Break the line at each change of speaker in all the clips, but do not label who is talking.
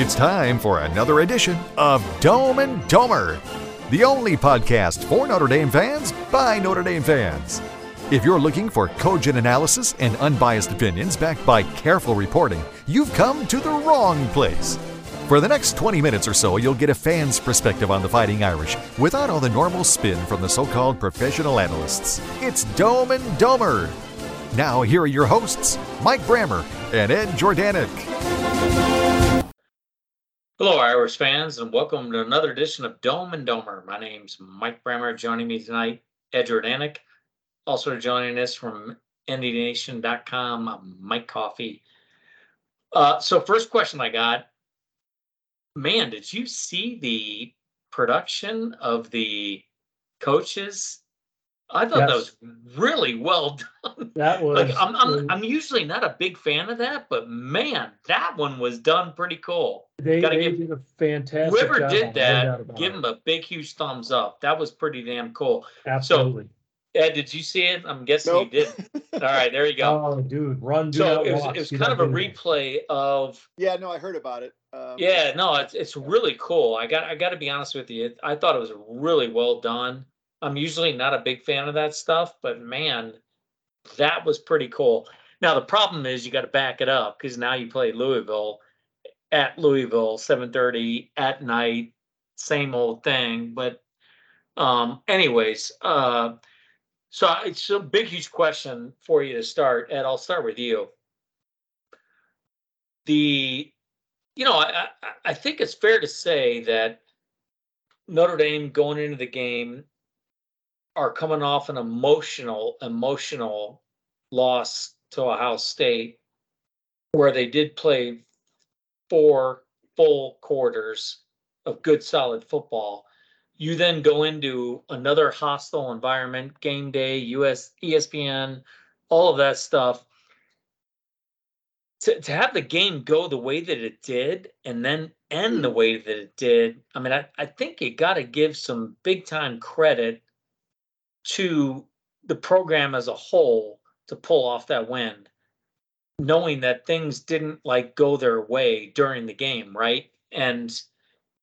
It's time for another edition of Dome and Domer, the only podcast for Notre Dame fans by Notre Dame fans. If you're looking for cogent analysis and unbiased opinions backed by careful reporting, you've come to the wrong place. For the next 20 minutes or so, you'll get a fan's perspective on the Fighting Irish without all the normal spin from the so called professional analysts. It's Dome and Domer. Now, here are your hosts, Mike Brammer and Ed Jordanik.
Hello, Irish fans, and welcome to another edition of Dome and Domer. My name's Mike Brammer. Joining me tonight, Ed Jordanik. Also joining us from NDNation.com, Mike Coffey. Uh, so, first question I got man, did you see the production of the coaches? I thought that
Yes.
was really well done.
That was.
Like I'm, I'm, I'm usually not a big fan of that, but man, that one was done pretty cool.
they,
gotta
they
give-
did a fantastic
Whoever
job,
did that, give
it.
them a big, huge thumbs up. That was pretty damn cool.
Absolutely.
Ed, did you see it? I'm guessing
Nope.
you did. All right, there you go.
Oh, dude, run, do
So
not
it was,
walk,
it was
see
kind
that
of a
video.
replay of
Yeah, no, I heard about it. Um,
Yeah, no, it's it's really cool. I got I got to be honest with you. I thought it was really well done. I'm usually not a big fan of that stuff, but man, that was pretty cool. Now the problem is you got to back it up because now you play Louisville at Louisville, 7:30 at night, same old thing. But um, anyways, uh, so it's a big, huge question for you to start. Ed, I'll start with you. The you know, I, I think it's fair to say that Notre Dame going into the game are coming off an emotional, emotional loss to Ohio State, where they did play four full quarters of good, solid football. You then go into another hostile environment, game day, US, ESPN, all of that stuff to, to have the game go the way that it did and then end the way that it did, I mean, I, I think you got to give some big time credit to the program as a whole to pull off that win, knowing that things didn't like go their way during the game, right? And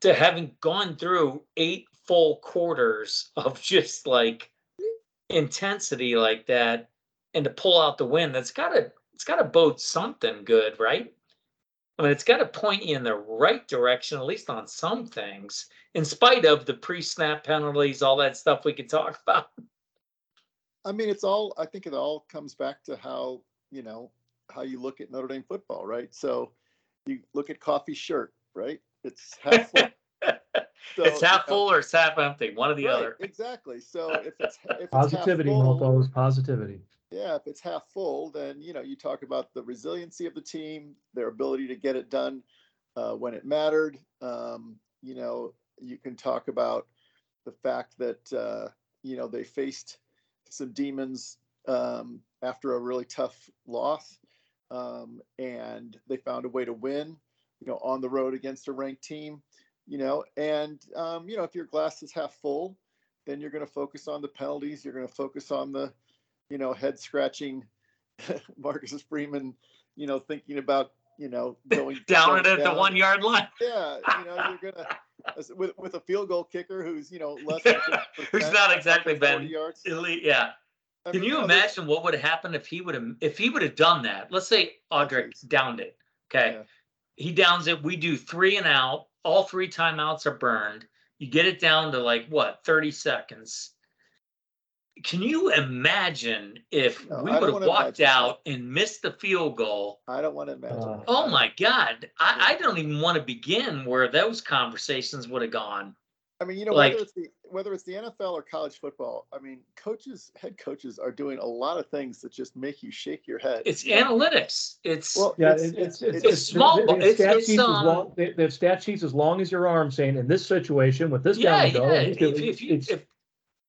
to having gone through eight full quarters of just like intensity like that and to pull out the win, that's got to it's got to bode something good, right? I mean, it's got to point you in the right direction, at least on some things, in spite of the pre-snap penalties, all that stuff we could talk about.
I mean, it's all. I think it all comes back to how you know how you look at Notre Dame football, right? So you look at coffee shirt, right? It's half full. So,
it's half
you know,
full or it's half empty, one or the
right,
other.
Exactly. So if it's if it's
Positivity,
half full,
mofos, positivity.
yeah, if it's half full, then you know you talk about the resiliency of the team, their ability to get it done uh, when it mattered. Um, you know, you can talk about the fact that uh, you know they faced some demons um, after a really tough loss, um, and they found a way to win. You know, on the road against a ranked team. You know, and um, you know if your glass is half full, then you're going to focus on the penalties. You're going to focus on the you know, head scratching Marcus Freeman, you know, thinking about, you know, going
Down it at the one yard line.
Yeah, you know, you're gonna with with a field goal kicker who's you know less than
Who's not exactly
140
been
yards.
elite. Yeah.
I
Can
mean,
you imagine what would have happened if he would have if he would have done that? Let's say Audric downed it. Okay.
Yeah.
He downs it. We do three and out. All three timeouts are burned. You get it down to like what, 30 seconds. Can you imagine if
No,
we
I don't
would have
wanna
walked
imagine
out and missed the field goal?
I don't want to imagine.
Uh.
Oh my God. I,
Yeah.
I don't even want to begin where those conversations would have gone.
I mean, you know,
like-
whether it's the whether it's the NFL or college football, I mean, coaches, head coaches are doing a lot of things that just make you shake your head.
It's
you know?
analytics. It's
Well,
Yeah,
it's-
it- it's,
it's-
it's,
it's
it's,
small,
they-
but
they have
it's-
stat
it's,
sheets as
um,
long, they, they stat sheets as long as your arm saying, in this situation with this
yeah,
down go.
yeah.
and
If,
this-
if you
it's-
if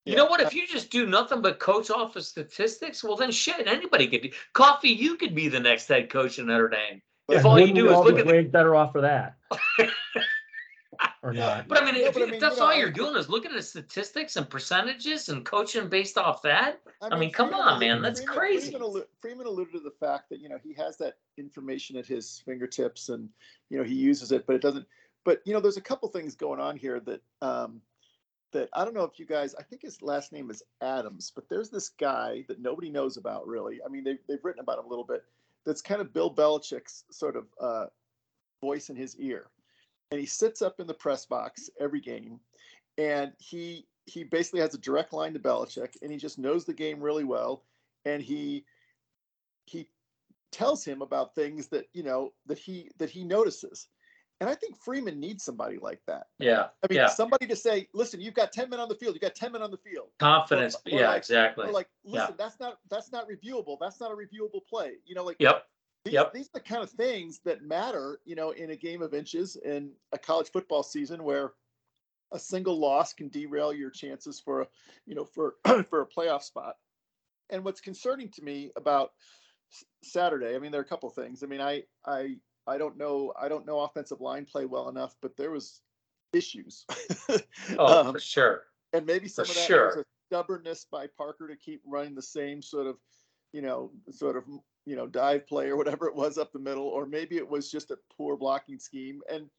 you
Yeah.
know what, if you just do nothing but coach off of statistics, well then shit, anybody could do. Coffey, you could be the next head coach in Notre Dame.
But
If all you do is
all
look at the
way better off for that. or not.
But I mean,
No,
if,
but I
if that's
you know,
all
I-
you're doing is looking at statistics and percentages and coaching based off that, I mean, come
Freeman
on, man, that's
Freeman-
crazy.
Freeman allu- Freeman alluded to the fact that, you know, he has that information at his fingertips and, you know, he uses it, but it doesn't, but, you know, there's a couple things going on here that, um, that I don't know if you guys, I think his last name is Adams, but there's this guy that nobody knows about really. I mean, they've, they've written about him a little bit. That's kind of Bill Belichick's sort of uh, voice in his ear. And he sits up in the press box every game and he he basically has a direct line to Belichick and he just knows the game really well and he he tells him about things that you know that he that he notices and i think freeman needs somebody like that
yeah,
i mean
yeah,
somebody to say listen you've got 10 men on the field You've got 10 men on the field
confidence.
or
Yeah,
like-
exactly.
or like
Yeah.
listen that's not that's not reviewable that's not a reviewable play you know like
Yep.
these,
Yep.
these are the kind of things that matter, you know, in a game of inches in a college football season where a single loss can derail your chances for, a, you know, for for a playoff spot. And what's concerning to me about Saturday, I mean, there are a couple things. I mean, I I I don't know I don't know offensive line play well enough, but there was issues.
Oh,
Um,
for sure.
and maybe some
For
of that
sure.
was a stubbornness by Parker to keep running the same sort of, you know, sort of you know dive play or whatever it was up the middle, or maybe it was just a poor blocking scheme. And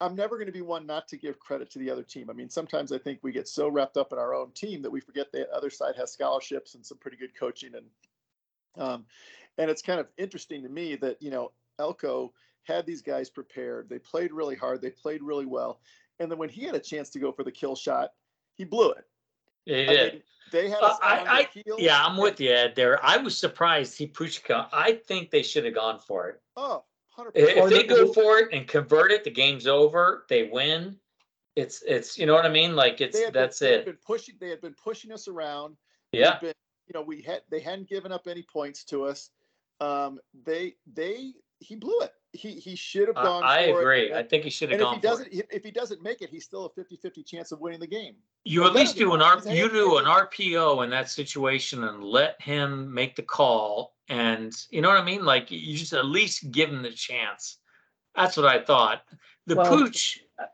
I'm never going to be one not to give credit to the other team. I mean, sometimes I think we get so wrapped up in our own team that we forget the other side has scholarships and some pretty good coaching and um, and it's kind of interesting to me that you know Elko had these guys prepared. They played really hard. They played really well. And then when he had a chance to go for the kill shot, he blew it.
He
I
did.
mean, they had
Uh, I- I-
heels.
Yeah, I'm with you, Ed. There, I was surprised he Puchka. I think they should have gone for it.
Oh, 100%.
If, if they go for it and convert it, the game's over. They win. It's it's you know what I mean. Like it's
They had been-
that's
they had
it.
Been pushing. They had been pushing us around.
Yeah,
been- you know, we had they hadn't given up any points to us. Um, they they he blew it. He he should have gone.
I, I
for
agree.
It.
I think he should have
And if he
gone for
doesn't,
it.
if if he doesn't make it, he's still a 50-50 chance of winning the game.
You
Well,
at least do an R, you do an RPO in that situation and let him make the call. And you know what I mean? Like you just at least give him the chance. That's what I thought. The
Well,
pooch, uh,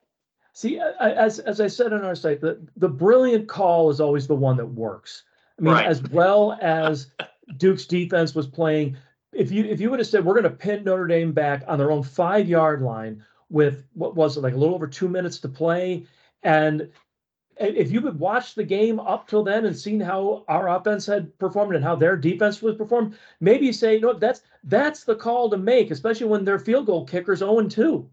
See, I- I- as, as I said on our site, the, the brilliant call is always the one that works. I mean,
Right.
as well as Duke's defense was playing, if you, if you would have said, we're gonna pin Notre Dame back on their own five yard line with, what was it, like a little over two minutes to play? And if you had watched the game up till then and seen how our offense had performed and how their defense was performed, maybe you say, no, that's, that's the call to make, especially when their field goal kicker's 0 2.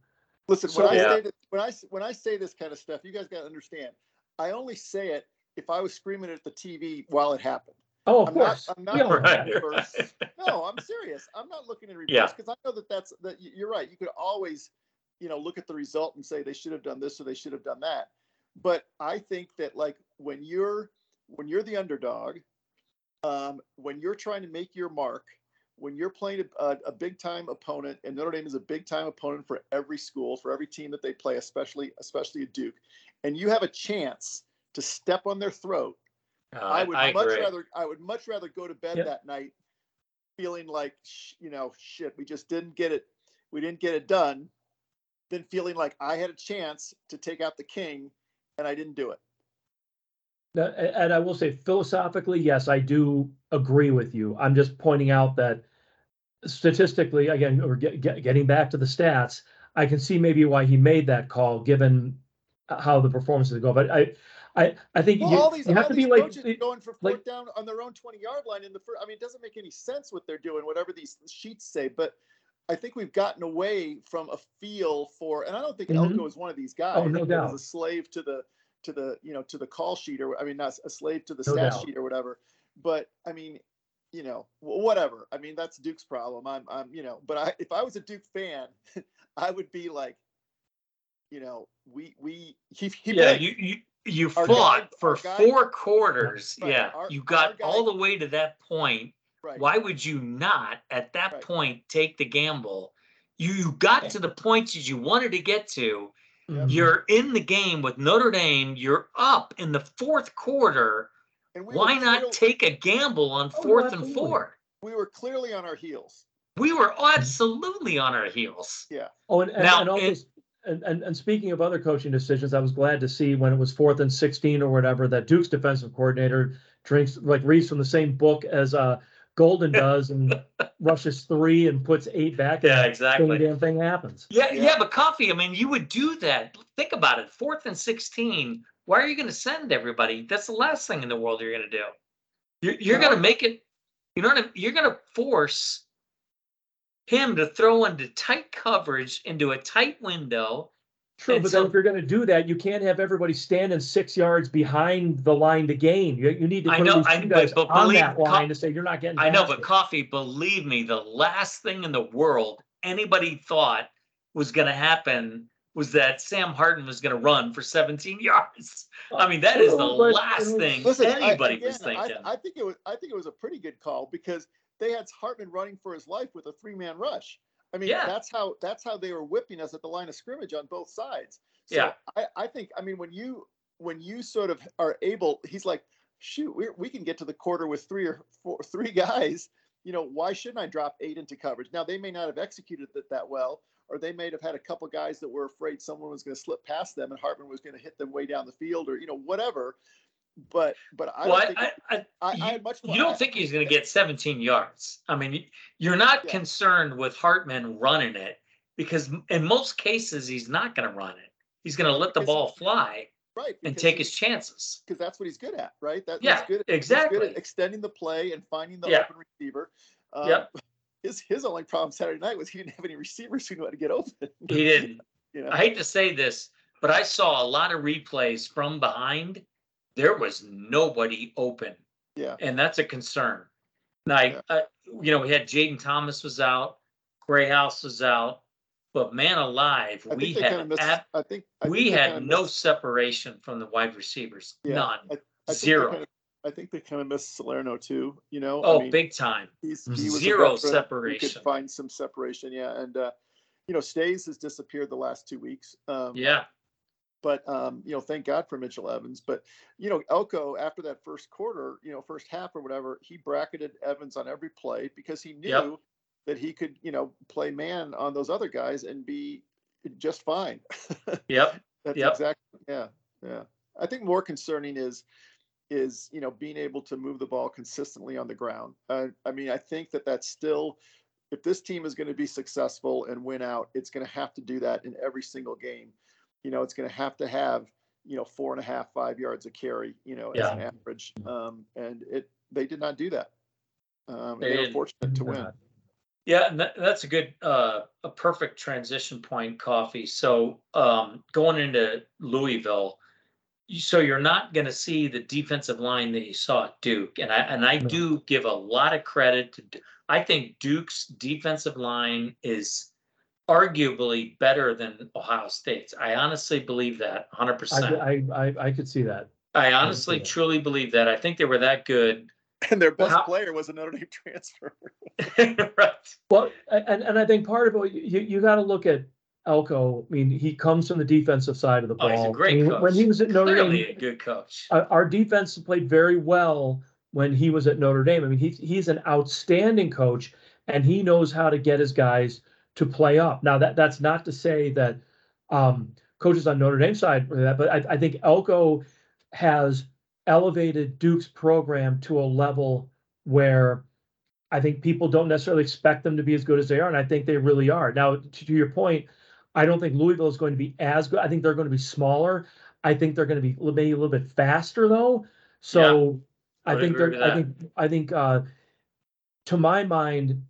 Listen,
So-
when I say this, when I s- when I say this kind of stuff, you guys got to understand. I only say it if I was screaming at the TV while it happened.
Oh, of
I'm
course.
not. I'm not
all
looking
know
at
Right.
No, I'm serious. I'm not looking at
Yeah.
reverse because I know that that's that. You're right. You could always, you know, look at the result and say they should have done this or they should have done that. But I think that like when you're when you're the underdog, um, when you're trying to make your mark, when you're playing a, a, a big time opponent, and Notre Dame is a big time opponent for every school, for every team that they play, especially especially at Duke, and you have a chance to step on their throat
uh,
I would
I
much
agree.
rather I would much rather go to bed
Yep.
that night feeling like sh- you know shit we just didn't get it we didn't get it done than feeling like I had a chance to take out the king and I didn't do it.
Now, And I will say philosophically, yes, I do agree with you. I'm just pointing out that statistically, again, or get, get, getting back to the stats, I can see maybe why he made that call, given how the performances go. But I, I, I think
Well,
you,
all these,
you have
all
to
these
be like,
coaches are going for
like-
fourth down on their own 20 yard line in the first. I mean, it doesn't make any sense what they're doing, whatever these sheets say. But I think we've gotten away from a feel for, and I don't think
Mhm.
Elko is one of these guys.
Oh, no doubt.
is a slave to the to the you know to the call sheet or I mean not a slave to the
No
stat
doubt.
sheet or whatever. But I mean, you know, whatever. I mean, that's Duke's problem. I'm I'm you know, but I if I was a Duke fan, I would be like, you know, we we he, he
Yeah,
blinked.
you you you
Our
fought
guy-
for
our guy-
four quarters.
Right,
Yeah,
our-
you got
guy-
all the way to that point.
right.
Why would you not at that
Right.
point take the gamble? You you got to the points that you wanted to get to.
Mhm.
You're in the game with Notre Dame. You're up in the fourth quarter.
And we
Why
were
not
clear-
take a gamble on
Oh,
fourth and
absolutely.
four?
we were clearly on our heels.
We were absolutely on our heels. Yeah.
Oh, and, and,
Now,
and also,
it-
and, and, and speaking of other coaching decisions, I was glad to see when it was fourth and sixteen or whatever, that Duke's defensive coordinator drinks, like reads from the same book as, uh, Golden does and rushes three and puts eight back.
Yeah,
and
exactly.
Same damn thing happens.
Yeah,
Yeah.
yeah, but Coffey, I mean, you would do that. Think about it. Fourth and 16. Why are you going to send everybody? That's the last thing in the world you're going to do. You're, you're going to make it, you know what I mean? You're going to force him to throw into tight coverage into a tight window.
True,
And
but then
so-
if you're gonna do that, you can't have everybody standing six yards behind the line to gain. You, you need to
I
put
know, I-
two
but-
guys
but
on
believe-
that
co-
line to say you're not getting.
I know, but
it."
Coffey, believe me, the last thing in the world anybody thought was going to happen was that Sam Hartman was going to run for 17 yards. I mean, that is the
Well, but-
last thing
Listen, I-
anybody
again,
was
I,
thinking.
I think it was. I think it was a pretty good call because they had Hartman running for his life with a three-man rush. I mean,
Yeah.
that's how that's how they were whipping us at the line of scrimmage on both sides. So
Yeah.
I, I think. I mean, when you when you sort of are able, he's like, shoot, we we can get to the quarter with three or four, three guys. You know, why shouldn't I drop eight into coverage? Now they may not have executed it that well, or they may have had a couple guys that were afraid someone was going to slip past them and Hartman was going to hit them way down the field, or you know, whatever. But but I
well,
think
I, I,
I, I had much more.
you don't think he's going to get 17 yards. I mean, you're not
Yeah.
concerned with Hartman running it because in most cases he's not going to run it. He's going to let the
Because-
ball fly
right
and take his chances.
because that's what he's good at, right? That,
Yeah,
good, He's
exactly.
good at extending the play and finding the
Yeah.
open receiver. Um,
Yep.
His his only problem Saturday night was he didn't have any receivers who knew how to get open.
He didn't.
you know?
I hate to say this, but I saw a lot of replays from behind. There was nobody open,
yeah.
and that's a concern. Like,
Yeah.
I, you know, we had Jayden Thomas was out, Greathouse was out, but man alive,
I
we
think kind of
had
missed.
ab-
I think I
we
think
had no
missed-
separation from the wide receivers.
Yeah,
None.
I
Zero.
I think they kind of missed Salerno too. You know.
oh,
I mean,
big time.
he's, he
Zero separation.
Could find some separation. Yeah, and uh, you know, Stays has disappeared the last two weeks. Um,
Yeah.
But um, you know, thank God for Mitchell Evans. But you know, Elko after that first quarter, you know, first half or whatever, he bracketed Evans on every play because he knew
Yep.
that he could, you know, play man on those other guys and be just fine.
Yep.
That's
Yep.
exactly yeah, yeah. I think more concerning is is you know being able to move the ball consistently on the ground. Uh, I mean, I think that that's still if this team is going to be successful and win out, it's going to have to do that in every single game. You know, it's going to have to have you know four and a half, five yards of carry. You know, as an average, um, and it they did not do that. Um,
They
they were fortunate to win.
Yeah, and that, that's a good, uh, a perfect transition point, Coffey. So, um, going into Louisville, so you're not going to see the defensive line that you saw at Duke, and I and I do give a lot of credit to. I think Duke's defensive line is arguably better than Ohio State's. I honestly believe that, 100%.
I, I, I could see that.
I honestly,
that.
truly believe that. I think they were that good.
And their best
how-
player was a Notre Dame transfer.
right.
Well, and, and I think part of it, you, you got to look at Elko. I mean, he comes from the defensive side of the ball.
Oh,
ball.
he's a
I
great
mean,
coach.
When he was at Notre
Clearly a good coach.
our, our defense played very well when he was at Notre Dame. I mean, he's he's an outstanding coach, and he knows how to get his guys to play up. Now, that that's not to say that um, coaches on Notre Dame side, that, but I, I think Elko has elevated Duke's program to a level where I think people don't necessarily expect them to be as good as they are, and I think they really are. Now, to, to your point, I don't think Louisville is going to be as good. I think they're going to be smaller. I think they're going to be maybe a little bit faster though. So
I
I think. I think. I think. Uh, to my mind,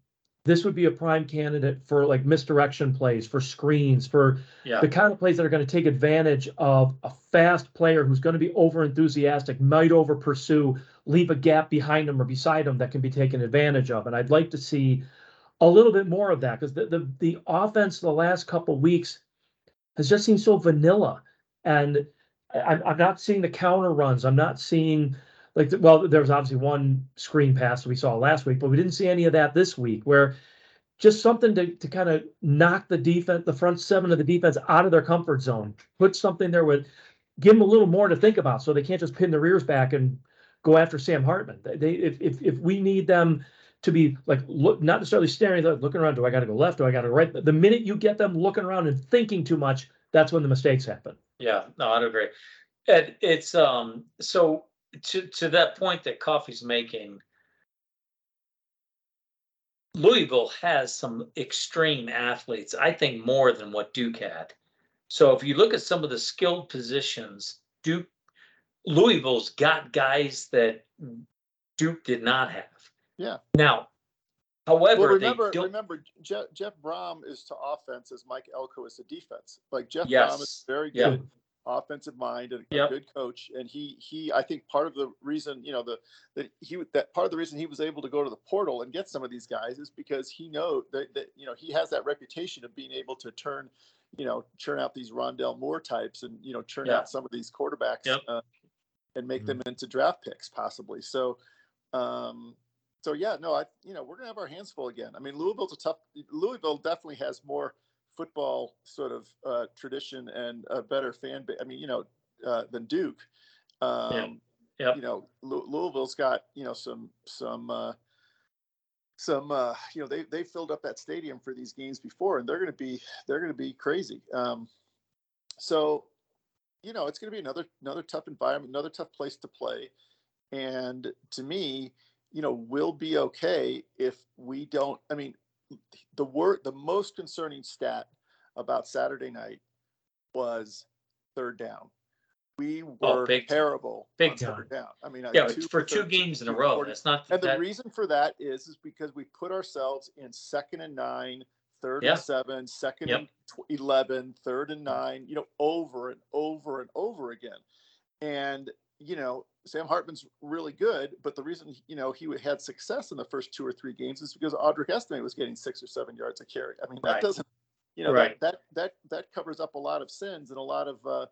this would be a prime candidate for like misdirection plays, for screens, for
Yeah.
the kind of plays that are going to take advantage of a fast player who's going to be over enthusiastic, might over pursue, leave a gap behind him or beside him that can be taken advantage of. And I'd like to see a little bit more of that because the, the the offense the last couple weeks has just seemed so vanilla, and I'm I'm not seeing the counter runs. I'm not seeing like well, there was obviously one screen pass we saw last week, but we didn't see any of that this week. Where just something to, to kind of knock the defense, the front seven of the defense out of their comfort zone. Put something there with, give them a little more to think about, so they can't just pin their ears back and go after Sam Hartman. They- if, if, if we need them to be like, look, not necessarily staring, looking around, do I got to go left? Do I got to go right? The minute you get them looking around and thinking too much, that's when the mistakes happen.
Yeah, no, I'd agree. And it's, um, so to, to that point that Coffey's making. Louisville has some extreme athletes, I think more than what Duke had. So if you look at some of the skilled positions, Duke, Louisville's got guys that Duke did not have.
Yeah.
Now, however, they
remember, remember Jeff, Jeff Brohm is to offense as Mike Elko is to defense. Like Jeff
Brohm
is very good offensive mind and a
Yep.
good coach. And he, he, I think part of the reason, you know, the, that he, that part of the reason he was able to go to the portal and get some of these guys is because he know that, that, you know, he has that reputation of being able to turn, you know, churn out these Rondale Moore types and, you know, churn
Yeah.
out some of these quarterbacks
Yep.
uh, and make
Mhm.
them into draft picks possibly. So, um, so yeah, no, I, you know, we're gonna have our hands full again. I mean, Louisville's a tough. Louisville definitely has more football sort of uh, tradition and a better fan base. I mean, you know, uh, than Duke. Um,
Yep.
You know, Lou- Louisville's got you know some some uh, some uh, you know they they filled up that stadium for these games before, and they're gonna be they're gonna be crazy. Um, so, you know, it's gonna be another another tough environment, another tough place to play. And to me, you know, we'll be okay if we don't. I mean, the word, the most concerning stat about Saturday night was third down. We
Oh,
were
big
terrible
Big
time.
third down. I mean,
yeah, it's for
for
two games in a row.
40
That's not,
and the reason for that is is because we put ourselves in second and nine, third
Yeah.
and seven, second
Yep.
and tw- 11, third and nine, you know, over and over and over again. And, you know, Sam Hartman's really good, but the reason, you know, he had success in the first two or three games is because Audric Estime was getting six or seven yards a carry. I mean, that
Right.
doesn't, you know,
Right.
that, that, that, that covers up a lot of sins and a lot of, uh,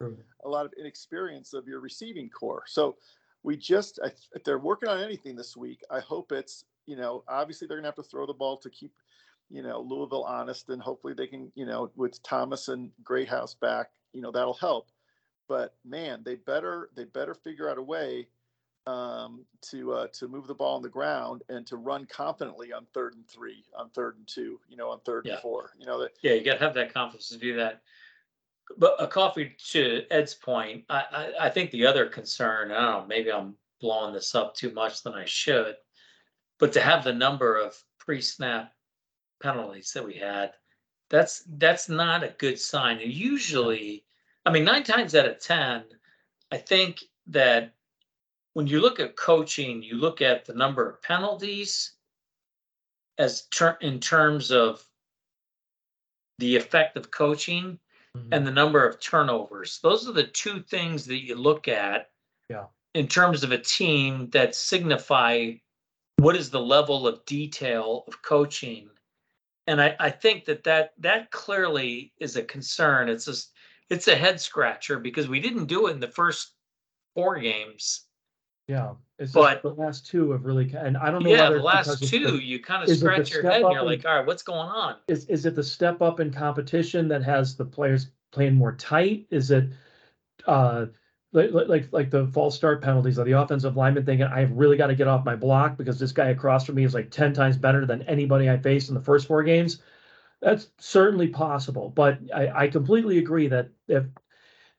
a lot of inexperience of your receiving core. So we just, I, if they're working on anything this week, I hope it's, you know, obviously they're gonna have to throw the ball to keep, you know, Louisville honest and hopefully they can, you know, with Thomas and Greathouse back, you know, that'll help. But man, they better, they better figure out a way um, to, uh, to move the ball on the ground and to run confidently on third and three, on third and two, you know, on third
Yeah.
and four, you know, that,
yeah, you gotta have that confidence to do that. But a Coffey to Ed's point, I, I, I think the other concern, I don't know, maybe I'm blowing this up too much than I should. But to have the number of pre-snap penalties that we had, that's, that's not a good sign. And usually, I mean, nine times out of ten, I think that when you look at coaching, you look at the number of penalties as ter- in terms of the effect of coaching
Mhm.
and the number of turnovers. Those are the two things that you look at.
Yeah.
In terms of a team that signify what is the level of detail of coaching. And I, I think that that that clearly is a concern. It's just it's a head scratcher because we didn't do it in the first four games.
Yeah, it's
But-
the last two have really, and I don't know
Yeah, the last two,
the-
you kind of
is it the
scratch your head and you're
in-
like, all right, what's going on?
Is, is it the step up in competition that has the players playing more tight? Is it, uh, like, like- like, like the false start penalties or the offensive lineman thinking, I've really got to get off my block because this guy across from me is like ten times better than anybody I faced in the first four games? That's certainly possible, but I, I completely agree that if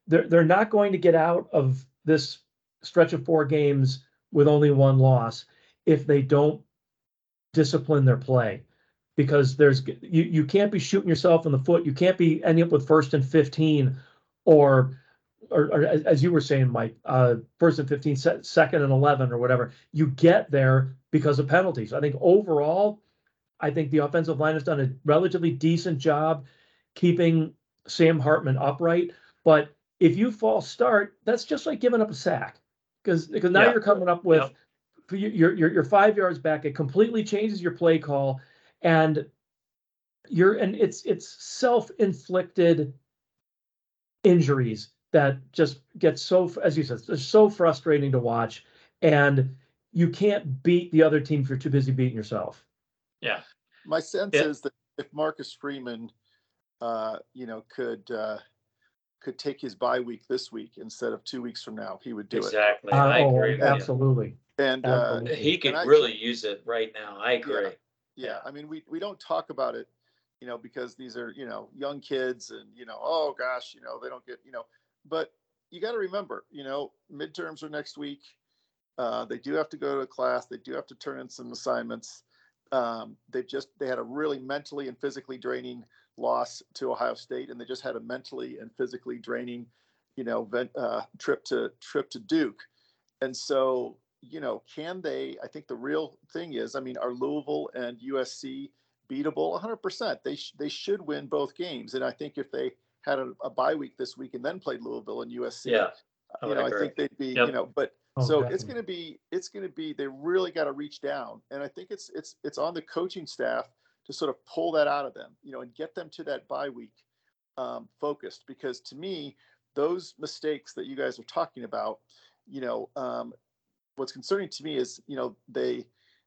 they're, they're not going to get out of this stretch of four games with only one loss if they don't discipline their play because there's you you can't be shooting yourself in the foot. You can't be ending up with first and fifteen, or or, or as, you were saying, Mike, uh, first and 15 second and eleven, or whatever. You get there because of penalties. I think overall, I think the offensive line has done a relatively decent job keeping Sam Hartman upright. But if you false start, that's just like giving up a sack because because now
Yeah.
you're coming up with
Yep.
for you- you're, you're you're five yards back. It completely changes your play call, and you're and it's it's self-inflicted injuries that just get so as you said, it's so frustrating to watch, and you can't beat the other team if you're too busy beating yourself.
Yeah.
My sense
Yeah.
is that if Marcus Freeman, uh, you know, could uh, could take his bye week this week instead of two weeks from now, he would do it
Exactly.
Uh,
I
oh,
agree with you.
absolutely.
it. And uh,
He could
And I-
really use it right now. I agree.
yeah, I mean, we we don't talk about it you know, because these are, you know, young kids and, you know, oh gosh, you know, they don't get, you know, but you got to remember, you know, midterms are next week. Uh, they do have to go to a class. They do have to turn in some assignments. Um, they've just they had a really mentally and physically draining loss to Ohio State, and they just had a mentally and physically draining, you know, vent, uh, trip to trip to Duke. And so, you know, can they? I think the real thing is, I mean, are Louisville and USC beatable? 100%. They sh- they should win both games, and I think if they had a, a bye week this week and then played Louisville and USC,
Yeah, I
you know, I think they'd be,
Yep.
you know, but
Oh,
so it's going to be, it's going to be, they really got to reach down, and I think it's it's it's on the coaching staff to sort of pull that out of them, you know, and get them to that bye week um, focused. Because to me, those mistakes that you guys are talking about, you know, um, what's concerning to me is, you know, they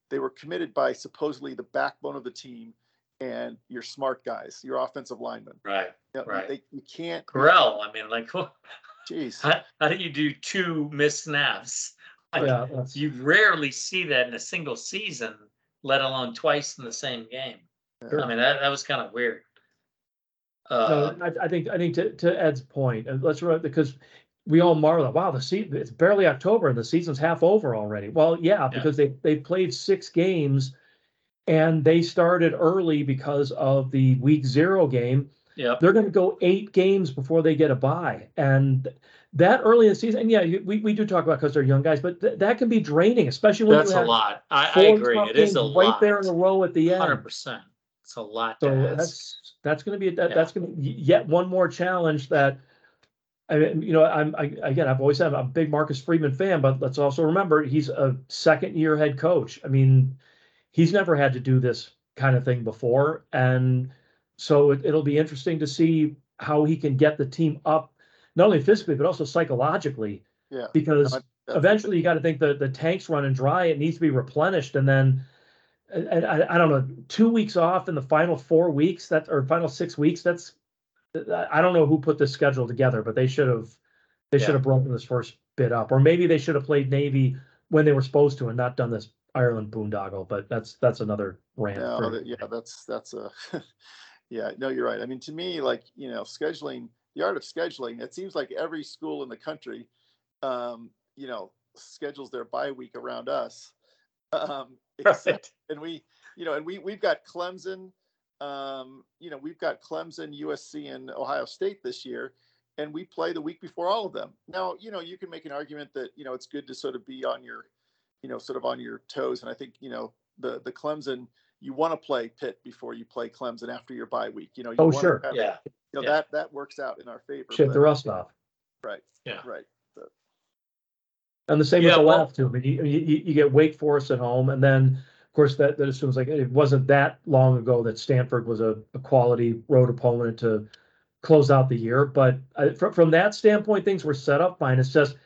they were committed by supposedly the backbone of the team and your smart guys, your offensive linemen.
right.
You, know,
Right.
they, you can't.
Corral, I mean, like,
Jeez.
how, how do you do two missed snaps? Like,
Yeah, that's,
You rarely see that in a single season, let alone twice in the same game. I mean, that, that was kind of weird. Uh,
no, I, I think, I think to, to Ed's point, and let's remember, because we all marvel, wow, the season, it's barely October and the season's half over already. Well, yeah, because they, they played six games and they started early because of the week zero game.
Yep,
They're gonna go eight games before they get a bye. And that early in the season, and yeah, we, we do talk about because they're young guys, but th- that can be draining, especially when
that's
you
a lot. I, I agree. It is a
right
lot.
there in a row at the end.
Hundred percent, It's a lot.
So that's, that's gonna be, that,
Yeah.
that's gonna be yet one more challenge that. I mean, you know, I'm, I, again, I've always said I'm a big Marcus Freeman fan, but let's also remember, he's a second year head coach. I mean, he's never had to do this kind of thing before, and so it, it'll be interesting to see how he can get the team up, not only physically, but also psychologically.
Yeah.
Because eventually you got to think the the tank's running dry. It needs to be replenished, and then, and, I, I don't know, two weeks off in the final four weeks that or final six weeks. That's I don't know who put this schedule together, but they should have they
Yeah.
should have broken this first bit up, or maybe they should have played Navy when they were supposed to and not done this Ireland boondoggle. But that's that's another rant.
No,
for-
yeah, that's that's a yeah. No, you're right. I mean, to me, like you know, scheduling the art of scheduling. It seems like every school in the country, um, you know, schedules their bye week around us. Um, except,
Right.
and we, you know, and we we've got Clemson. Um, you know, we've got Clemson, USC, and Ohio State this year, and we play the week before all of them. Now, you know, you can make an argument that you know it's good to sort of be on your, you know, sort of on your toes, and I think you know the the Clemson you want to play Pitt before you play Clemson after your bye week. You know, you
Oh, sure.
have-
Yeah,
You know
yeah.
that that works out in our favor.
Shake
but-
the rust off.
Right.
Yeah.
Right.
And the same
Yeah,
with the
well-
left too. I mean, you, you, you get Wake Forest at home, and then of course that that assumes like it wasn't that long ago that Stanford was a, a quality road opponent to close out the year. But uh, from from that standpoint, things were set up fine. It's just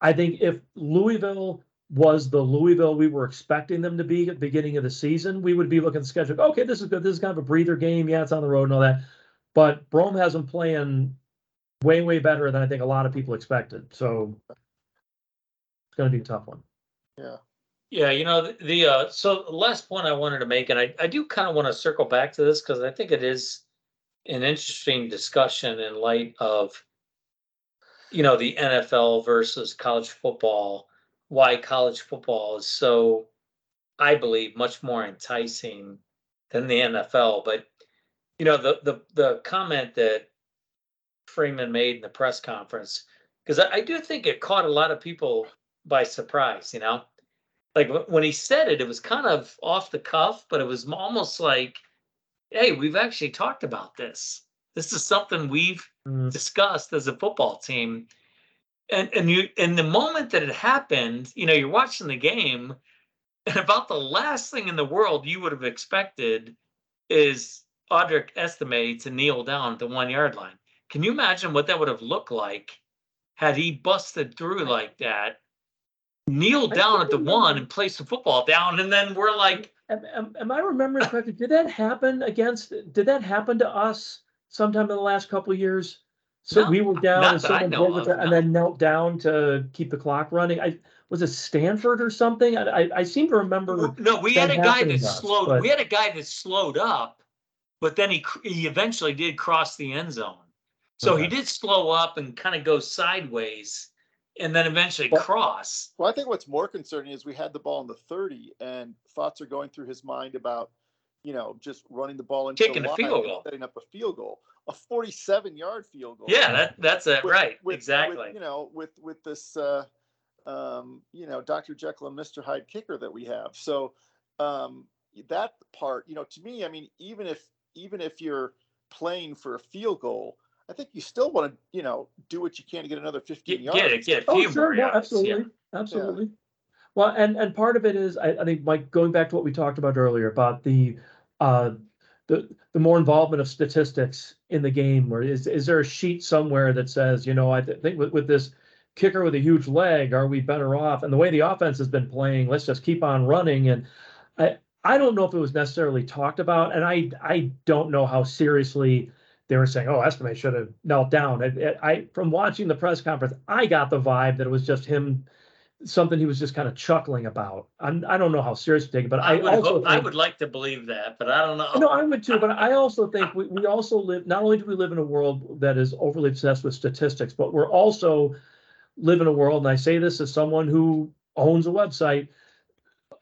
I think if Louisville was the Louisville we were expecting them to be at the beginning of the season, we would be looking at the schedule. Okay, this is good. This is kind of a breather game. Yeah, it's on the road and all that. But Brohm has them playing way, way better than I think a lot of people expected. So it's going to be a tough one.
Yeah.
yeah. You know the, the uh, so last point I wanted to make, and I I do kind of want to circle back to this because I think it is an interesting discussion in light of you know the NFL versus college football. Why college football is so, I believe, much more enticing than the NFL. But you know the the the comment that Freeman made in the press conference because I, I do think it caught a lot of people by surprise. You know, like wh- when he said it, it was kind of off the cuff, but it was almost like, "Hey, we've actually talked about this. This is something we've
Mm,
discussed as a football team." And and you and the moment that it happened, you know, you're watching the game, and about the last thing in the world you would have expected is Audric Estime to kneel down at the one yard line. Can you imagine what that would have looked like had he busted through like that, kneel down at the one and place the football down, and then we're like,
Am, am, am I remembering correctly? Did that happen against, did that happen to us sometime in the last couple of years? So
No,
we were down
not
and
that I
someone
know
broke
of,
it and
no.
then knelt down to keep the clock running. I, was it Stanford or something? I, I, I seem to remember.
no, we had
that
a guy
happening
that
to us,
slowed.
but-
We had a guy that slowed up but then he cr- he eventually did cross the end zone. So he
Okay.
did slow up and kind of go sideways, and then eventually
Well-
cross.
Well, I think what's more concerning is we had the ball in the 30 and thoughts are going through his mind about, you know, just running the ball into
Kicking
the
a field
and
goal.
setting up a field goal, a 47 yard field goal.
Yeah, that that's it,
with-
right?
with- with,
exactly.
you know, with with this, uh, um, you know, Dr. Jekyll and Mr. Hyde kicker that we have. So um, that part, you know, to me, I mean, even if even if you're playing for a field goal, I think you still want to, you know, do what you can to get another 15
Get,
yards.
get it, get a
Oh, sure,
more
yeah,
yards,
absolutely, absolutely. Well, and and part of it is, I, I think, Mike, going back to what we talked about earlier about the uh, the the more involvement of statistics in the game, or is is there a sheet somewhere that says, you know, I th- think with with this kicker with a huge leg, are we better off? And the way the offense has been playing, let's just keep on running. And I I don't know if it was necessarily talked about, and I I don't know how seriously they were saying, "Oh, Estime should have knelt down." I, I from watching the press conference, I got the vibe that it was just him, something he was just kind of chuckling about. I'm, I don't know how serious to take it, but
I
I,
would
also
hope, I would like to believe that, but I don't know.
no, I would too. But I also think we, we also live. Not only do we live in a world that is overly obsessed with statistics, but we're also live in a world. And I say this as someone who owns a website.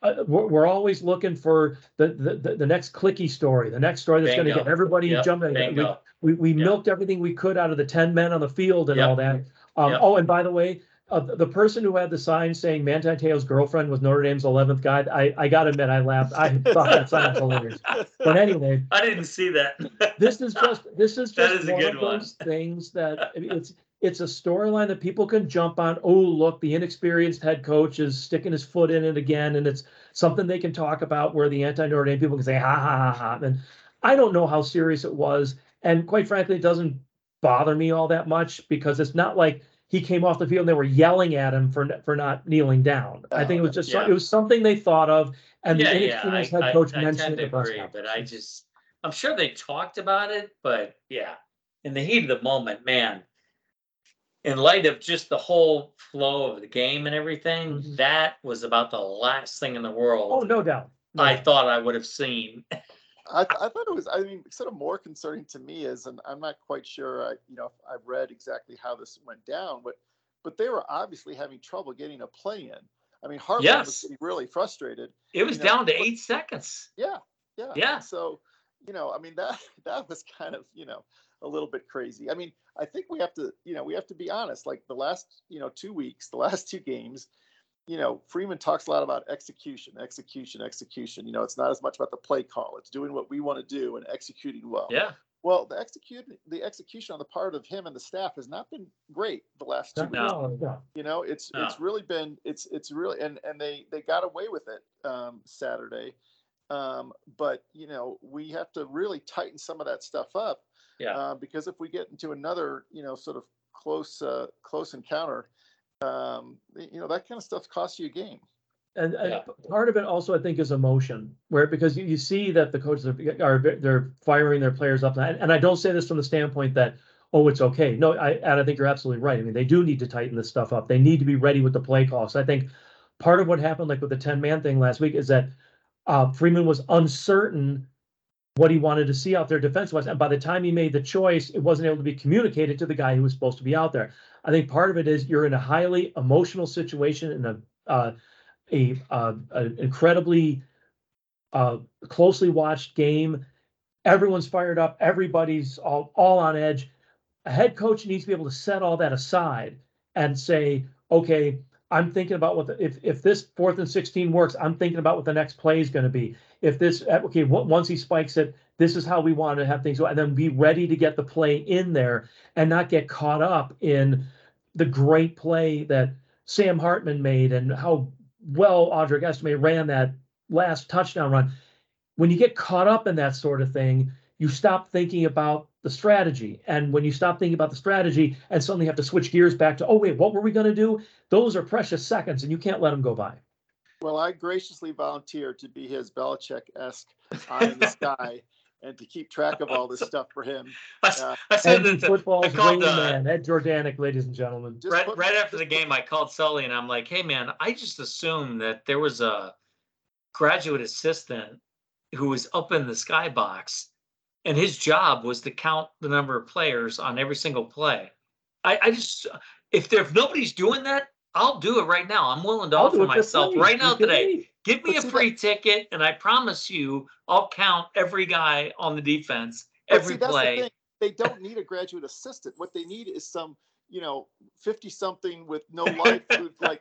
Uh, we're, we're always looking for the, the the the next clicky story, the next story that's going to get everybody
Yep,
jumping. We, we, we
Yep.
milked everything we could out of the ten men on the field and
Yep.
all that. Um,
Yep.
oh, and by the way, uh, the person who had the sign saying Manti Te'o's girlfriend was Notre Dame's eleventh guy, I, I gotta admit, I laughed. I thought that sign was hilarious. But anyway,
I didn't see that.
this is just, this is just
is a
one of
one.
those things that, I mean, it's, it's a storyline that people can jump on. Oh, look, the inexperienced head coach is sticking his foot in it again, and it's something they can talk about where the anti-Notre Dame people can say, ha, ha, ha, ha. And I don't know how serious it was, and quite frankly, it doesn't bother me all that much because it's not like he came off the field and they were yelling at him for, for not kneeling down. I think it was just,
Yeah.
it was something they thought of, and the
Yeah, yeah, I,
inexperienced head coach
I
mentioned
tend
it
to
in the press
agree, but. I just, I'm sure they talked about it, but yeah, in the heat of the moment, man. In light of just the whole flow of the game and everything,
Mhm.
that was about the last thing in the world.
Oh, no doubt. No
I thought I would have seen.
I, I thought it was, I mean, sort of more concerning to me is, and I'm not quite sure, I, you know, I've read exactly how this went down, but, but they were obviously having trouble getting a play in. I mean, Hartman
Yes.
was getting really frustrated.
It was
You know,
down to
but-
eight seconds.
Yeah, yeah.
Yeah.
So, you know, I mean, that, that was kind of, you know, a little bit crazy. I mean, I think we have to, you know, we have to be honest, like the last, you know, two weeks, the last two games, you know, Freeman talks a lot about execution, execution, execution. You know, it's not as much about the play call. It's doing what we want to do and executing well.
Yeah,
Well, the execute the execution on the part of him and the staff has not been great the last two
No,
weeks.
no, no.
You know, it's it's really been it's it's really and and they they got away with it um, Saturday, um, but you know we have to really tighten some of that stuff up.
Yeah.
Uh, because if we get into another you know sort of close uh, close encounter, um, you know that kind of stuff costs you a game.
And, and
Yeah.
part of it also, I think, is emotion, where because you, you see that the coaches are, are they're firing their players up, and, and I don't say this from the standpoint that oh it's okay. No, I and I think you're absolutely right. I mean, they do need to tighten this stuff up. They need to be ready with the play calls. I think part of what happened, like with the ten man thing last week, is that uh, Freeman was uncertain what he wanted to see out there defense wise, and by the time he made the choice, it wasn't able to be communicated to the guy who was supposed to be out there. I think part of it is you're in a highly emotional situation in a uh, a, uh, an incredibly uh, closely watched game. Everyone's fired up. Everybody's all, all on edge. A head coach needs to be able to set all that aside and say, okay, I'm thinking about what the, if if this fourth and sixteen works, I'm thinking about what the next play is going to be. If this uh, okay, once he spikes it, this is how we want to have things go, and then be ready to get the play in there and not get caught up in the great play that Sam Hartman made and how well Audric Estime ran that last touchdown run. When you get caught up in that sort of thing, you stop thinking about the strategy. And when you stop thinking about the strategy and suddenly have to switch gears back to, oh, wait, what were we going to do? Those are precious seconds and you can't let them go by.
Well, I graciously volunteered to be his Belichick esque eye in the sky and to keep track of all this stuff for him. Uh,
I said
And
that
football's
I called,
rain
uh,
man, Ed Jordanic, ladies and gentlemen.
Right,
put-
right after the game, I called Sully and I'm like, "Hey, man, I just assumed that there was a graduate assistant who was up in the skybox and his job was to count the number of players on every single play. I, I just if there if nobody's doing that, I'll do it right now. I'm willing to
I'll
offer
do it for
myself right now today. Give me
But
a
see,
free ticket, and I promise you, I'll count every guy on the defense, every
see, that's the
play.
They don't need a graduate assistant. What they need is some, you know, fifty something with no life, who's like,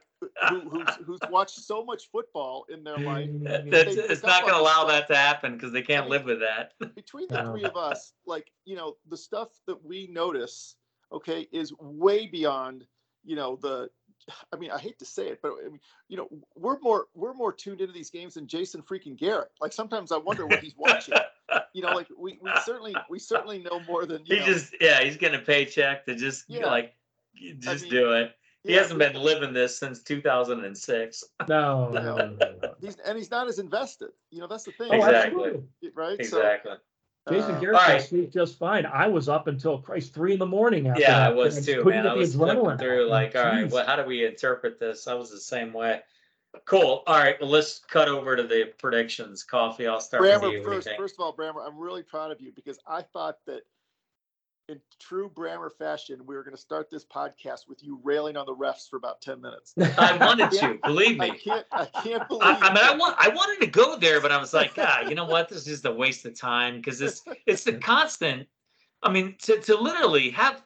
who, who's who's watched so much football in their life.
Mm,
That's,
They
it's not going to allow
stuff.
that to happen because they can't
mean,
live with that.
Between the three of us, like, you know, the stuff that we notice, okay, is way beyond, you know, the. I mean, I hate to say it, but I mean, you know, we're more we're more tuned into these games than Jason freaking Garrett. Like sometimes I wonder what he's watching. You know, like we, we certainly we certainly know more than you
He
know.
just, yeah, he's getting a paycheck to just
Yeah.
like, just
mean,
do it. He
yeah,
hasn't been living this since 2006.
No,
No.
no, no, no.
He's and he's not as invested. You know, that's the thing.
Oh,
Exactly.
absolutely.
Right.
Exactly.
So,
Jason
uh,
Garrett
all right.
sleep just fine. I was up until Christ three in the morning after
Yeah, I was too,
couldn't
man. I was flipping
adrenaline
through like, all right,
Jeez.
well, how do we interpret this? I was the same way. Cool. All right, well, let's cut over to the predictions. Coffey, I'll start
Brammer,
you. What do you
first,
think?
first of all, Brammer, I'm really proud of you because I thought that in true Brammer fashion, we were going to start this podcast with you railing on the refs for about 10 minutes.
I wanted to, believe
I
me.
can't, I can't believe.
I, I mean, I want, I wanted to go there, but I was like, God, you know what? This is just a waste of time because it's, it's the constant. I mean, to, to literally have.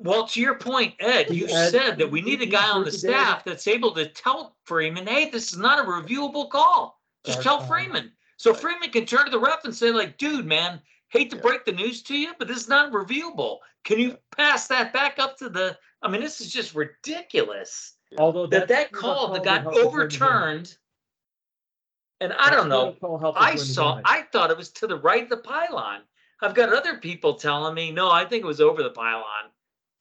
Well, to your point, Ed, you
Ed,
said that we need a guy on the
certainly did.
staff that's able to tell Freeman, "Hey, this is not a reviewable call." Just
Start
tell
time.
Freeman, so Freeman can turn to the ref and say, "Like, dude, man, hate to
Yeah.
break the news to you, but this is not reviewable. Can you
Yeah.
pass that back up to the?" I mean, this is just ridiculous
Although
that that call that
that
got
helped us win the game.
overturned. And I don't know.
That call helped us
I saw. I thought it was to the right of the pylon. I've got other people telling me, no, I think it was over the pylon.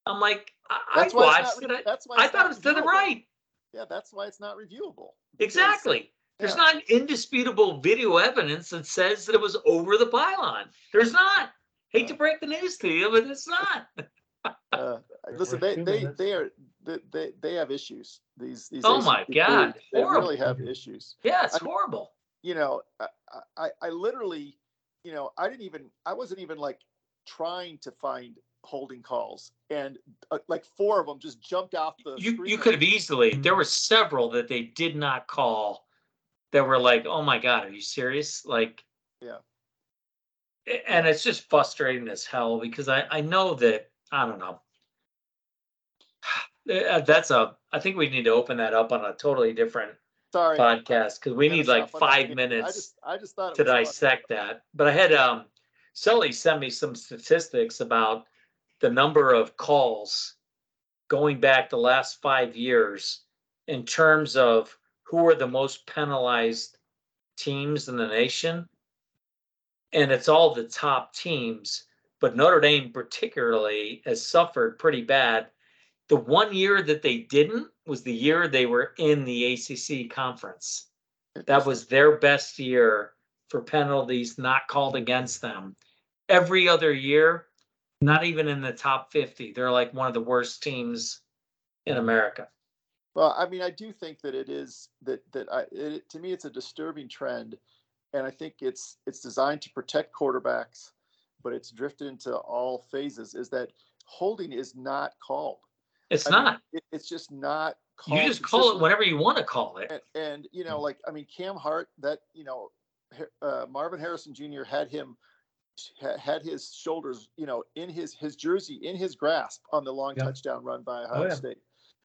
I'm like, I, I
That's why
watched
not
it. I,
that's why
I thought it
not
was to the right.
Yeah, that's why it's not reviewable.
Exactly. There's
yeah.
not indisputable video evidence that says that it was over the pylon. There's not. Hate to break the news to you, but it's not.
Uh, listen, they,
two
they,
minutes.
they are, they, they, they have issues. These, these.
Oh my
ACC
God,
crews, They really
horrible.
have issues.
Yeah, it's
I-
horrible.
you know, I, I, I literally, you know, I didn't even, I wasn't even like trying to find holding calls, and uh, like four of them just jumped off the.
You
screen
you could have easily. There were several that they did not call. That were like, oh my god, are you serious? Like,
Yeah.
And it's just frustrating as hell because I I know that I don't know. Uh, That's a. I think we need to open that up on a totally different
Sorry.
podcast because we need like
stop on that
five
again. I
minutes
just, I just thought
to dissect that. But I had um Sully sent me some statistics about the number of calls going back the last five years in terms of who are the most penalized teams in the nation. And it's all the top teams, but Notre Dame particularly has suffered pretty bad. The one year that they didn't was the year they were in the ACC conference. That was their best year for penalties not called against them. Every other year, not even in the top 50. They're like one of the worst teams in America.
Well, I mean, I do think that it is that that I it, to me it's a disturbing trend, and I think it's it's designed to protect quarterbacks, but it's drifted into all phases. Is that holding is not called.
It's
I mean,
not.
it, it's just not called.
You just call it whatever you want to call it.
And, and you know, like I mean, Cam Hart, that you know, uh, Marvin Harrison Jr. had him had his shoulders, you know, in his his jersey in his grasp on the long
Yeah.
touchdown run by Ohio
yeah.
State.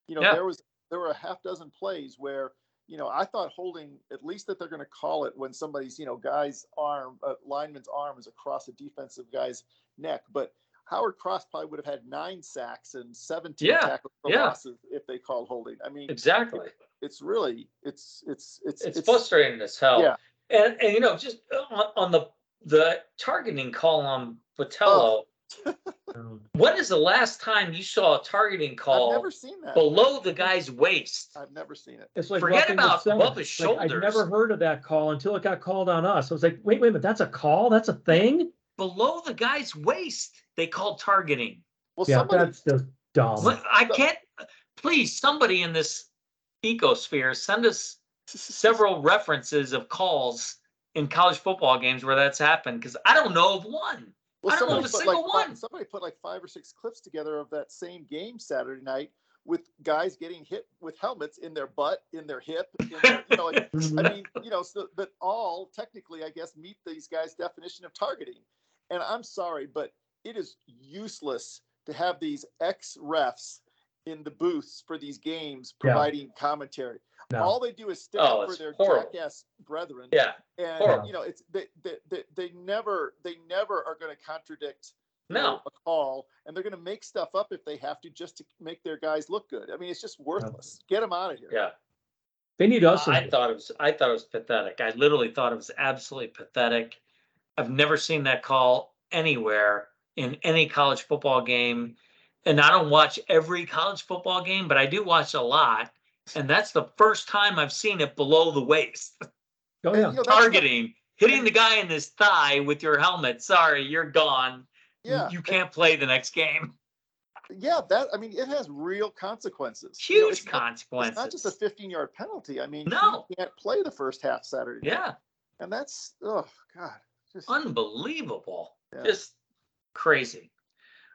You know,
Yeah.
there was there were a half dozen plays where you know I thought holding at least that they're going to call it when somebody's you know guy's arm, uh, lineman's arm is across a defensive guy's neck, but. Howard Cross probably would have had nine sacks and 17
Yeah,
tackles for
yeah.
losses if they called holding. I mean,
Exactly.
it's really it's it's it's
It's frustrating as hell.
Yeah.
And, and you know, just on, on the the targeting call on Botelho,
Um, Um,
when is the last time you saw a targeting
I've
call
never seen that.
below the guy's waist?
I've never seen it.
It's like
Forget
roughing the
about
center.
above his
Like, I've never
shoulders.
heard of that call until it got called on us. I was like, wait, wait a minute, that's a call? That's a thing?
Below the guy's waist, they call targeting.
Well,
Yeah,
somebody
that's just dumb.
What- I can't, please, somebody in this ecosphere, send us several references of calls in college football games where that's happened because I don't know of one.
Well,
I don't know
somebody
a
put
single
like
one.
somebody put like five or six clips together of that same game Saturday night with guys getting hit with helmets in their butt, in their hip, in their, you know, like. I mean, you know, so that all technically, I guess, meet these guys' definition of targeting. And I'm sorry, but it is useless to have these ex refs in the booths for these games
Yeah.
providing commentary.
No.
All they do is stick
Oh,
up for their
horrible.
jackass brethren
Yeah,
and
Horrible.
you know it's they, they, they, they never they never are going to contradict
no.
know, a call and they're going to make stuff up if they have to just to make their guys look good i mean it's just worthless get them out of here
Yeah.
They need us.
I thought it was I thought it was pathetic. I literally thought it was absolutely pathetic. I've never seen that call anywhere in any college football game. And I don't watch every college football game, but I do watch a lot. And that's the first time I've seen it below the waist.
Oh, yeah.
you know,
Targeting, hitting the guy in his thigh with your helmet. Sorry, you're gone. You-
yeah
You can't play the next game.
yeah that i mean it has real consequences You know,
Huge
it's not-
consequences.
it's not just a 15 yard penalty i mean
No.
you can't play the first half saturday night.
yeah,
and that's oh god just
unbelievable.
Yeah.
Just crazy.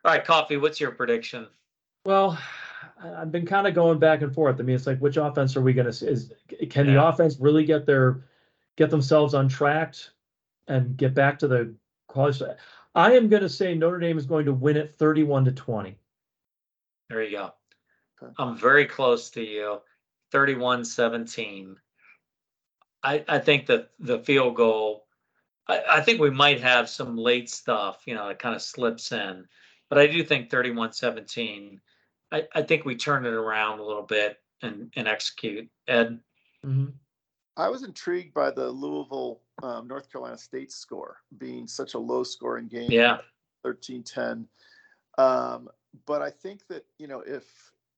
All right, Coffey, what's your prediction?
Well, I- I've been kind of going back and forth. I mean, it's like, which offense are we going to, is, can the offense really get their, get themselves untracked and get back to the college? I am going to say Notre Dame is going to win it 31 to 20.
There you go.
Okay.
I'm very close to you. 31 17. I, I think that the field goal, I, I think we might have some late stuff, you know, that kind of slips in. But I do think 31 17. I, I think we turn it around a little bit and, and execute. Ed,
I was intrigued by the Louisville, um, North Carolina State score being such a low scoring game.
yeah,
13 10. Um, but I think that, you know, if,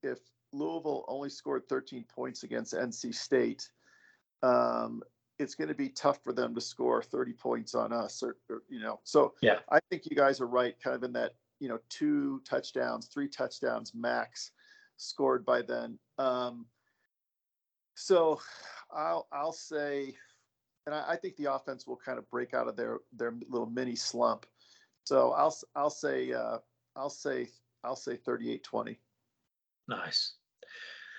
if Louisville only scored 13 points against NC State, um, it's going to be tough for them to score 30 points on us or, or, you know, so
Yeah.
I think you guys are right, kind of in that, you know, two touchdowns, three touchdowns max scored by then. Um, so I'll, I'll say, and I, I think the offense will kind of break out of their, their little mini slump. So I'll, I'll say, uh, I'll say, I'll say 38 20.
nice.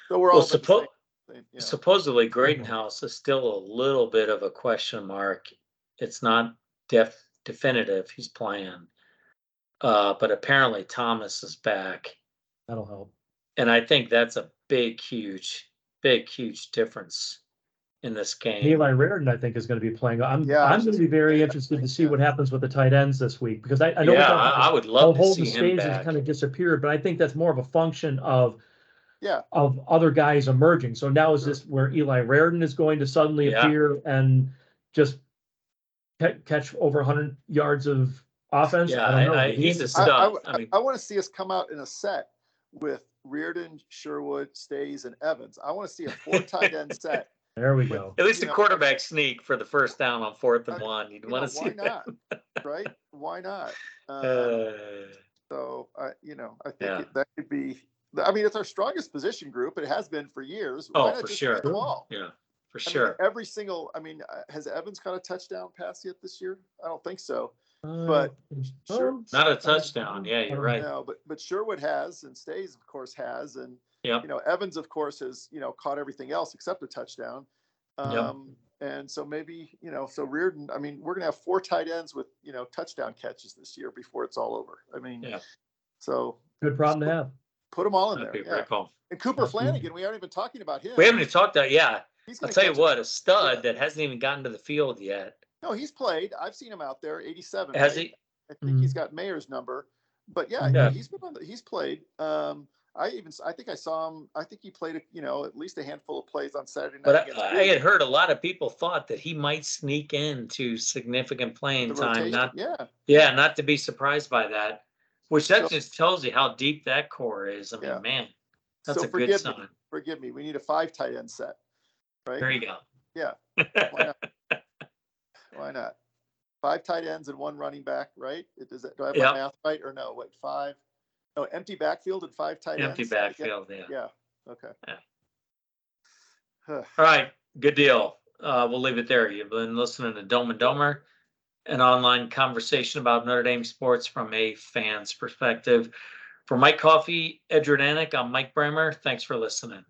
So we're
Well,
all. the
suppo-
same- yeah.
Supposedly Greathouse is still a little bit of a question mark. It's not def definitive he's playing. Uh, but apparently Thomas is back.
That'll help.
And I think that's a big, huge, big, huge difference in this game.
Eli Raridon, I think, is going to be playing. I'm,
Yeah, I
I'm going to be very
gonna say that,
interested to see
yeah.
what happens with the tight ends this week because I, I know we
yeah,
talked
I, I would love to
Holden
see him
Staes has
back.
kind of disappeared, but I think that's more of a function of
Yeah.
of other guys emerging. So now is
Sure.
this where Eli Raridon is going to suddenly
Yeah.
appear and just catch over 100 yards of offense?
Yeah,
I don't know.
I- I- he's a
I,
stud.
I,
I mean-
I, want to see us come out in a set with Raridon, Sherwood, Staes, and Evans. I want to see a four tight end set.
there we go.
At least
you
a
know,
quarterback sneak for the first down on fourth and
I-
one. You'd
You
want
know,
to see
why
that.
not? Right? Why not? Um,
Uh,
so I, you know, I think
Yeah.
it, that could be. I mean, it's our strongest position group. It has been for years.
Oh, for sure.
play them all?
yeah, for
I mean,
sure.
every single. I mean, uh, has Evans caught a touchdown pass yet this year? I don't think so.
Uh,
but- Sure.
um,
Not a touchdown. Yeah, you're right.
No, but but Sherwood has, and Staes, of course, has, and
Yep.
you know Evans, of course, has you know caught everything else except a touchdown.
Yep.
Um, And so maybe you know, so Raridon. I mean, we're gonna have four tight ends with you know touchdown catches this year before it's all over. I mean,
Yeah.
so
Good problem to have.
put them all in
That'd
there.
be
Yeah.
very cool.
And Cooper Flanigan, we aren't even talking about him.
We haven't even talked about. Yeah, I'll tell you
catch
what, a stud
Yeah.
that hasn't even gotten to the field yet.
No, he's played. I've seen him out there, 87.
Has
right?
he?
I think he's got Mayer's number. But yeah,
Yeah.
he's been on the, he's played. Um, I even I think I saw him. I think he played you know at least a handful of plays on Saturday night.
But I, I had heard a lot of people thought that he might sneak into significant playing
The
time.
rotation,
Not
yeah,
yeah, not to be surprised by that. Which that
So-
just tells you how deep that core is. I mean,
Yeah.
man, that's
so
a good sign.
me, forgive me. We need a five tight end set, right?
There you go.
Yeah. Why not? Five tight ends and one running back, right? It- Does that, do I have
Yep.
my math right or no? What five? No, empty backfield and five tight
Empty
ends. Guess-
backfield. Yeah.
Yeah. Okay.
Yeah. All right. Good deal. uh, we'll leave it there. You've been listening to Dome and Domer, an online conversation about Notre Dame sports from a fan's perspective. For Mike Coffey, Edward Anik, I'm Mike Bremer. Thanks for listening.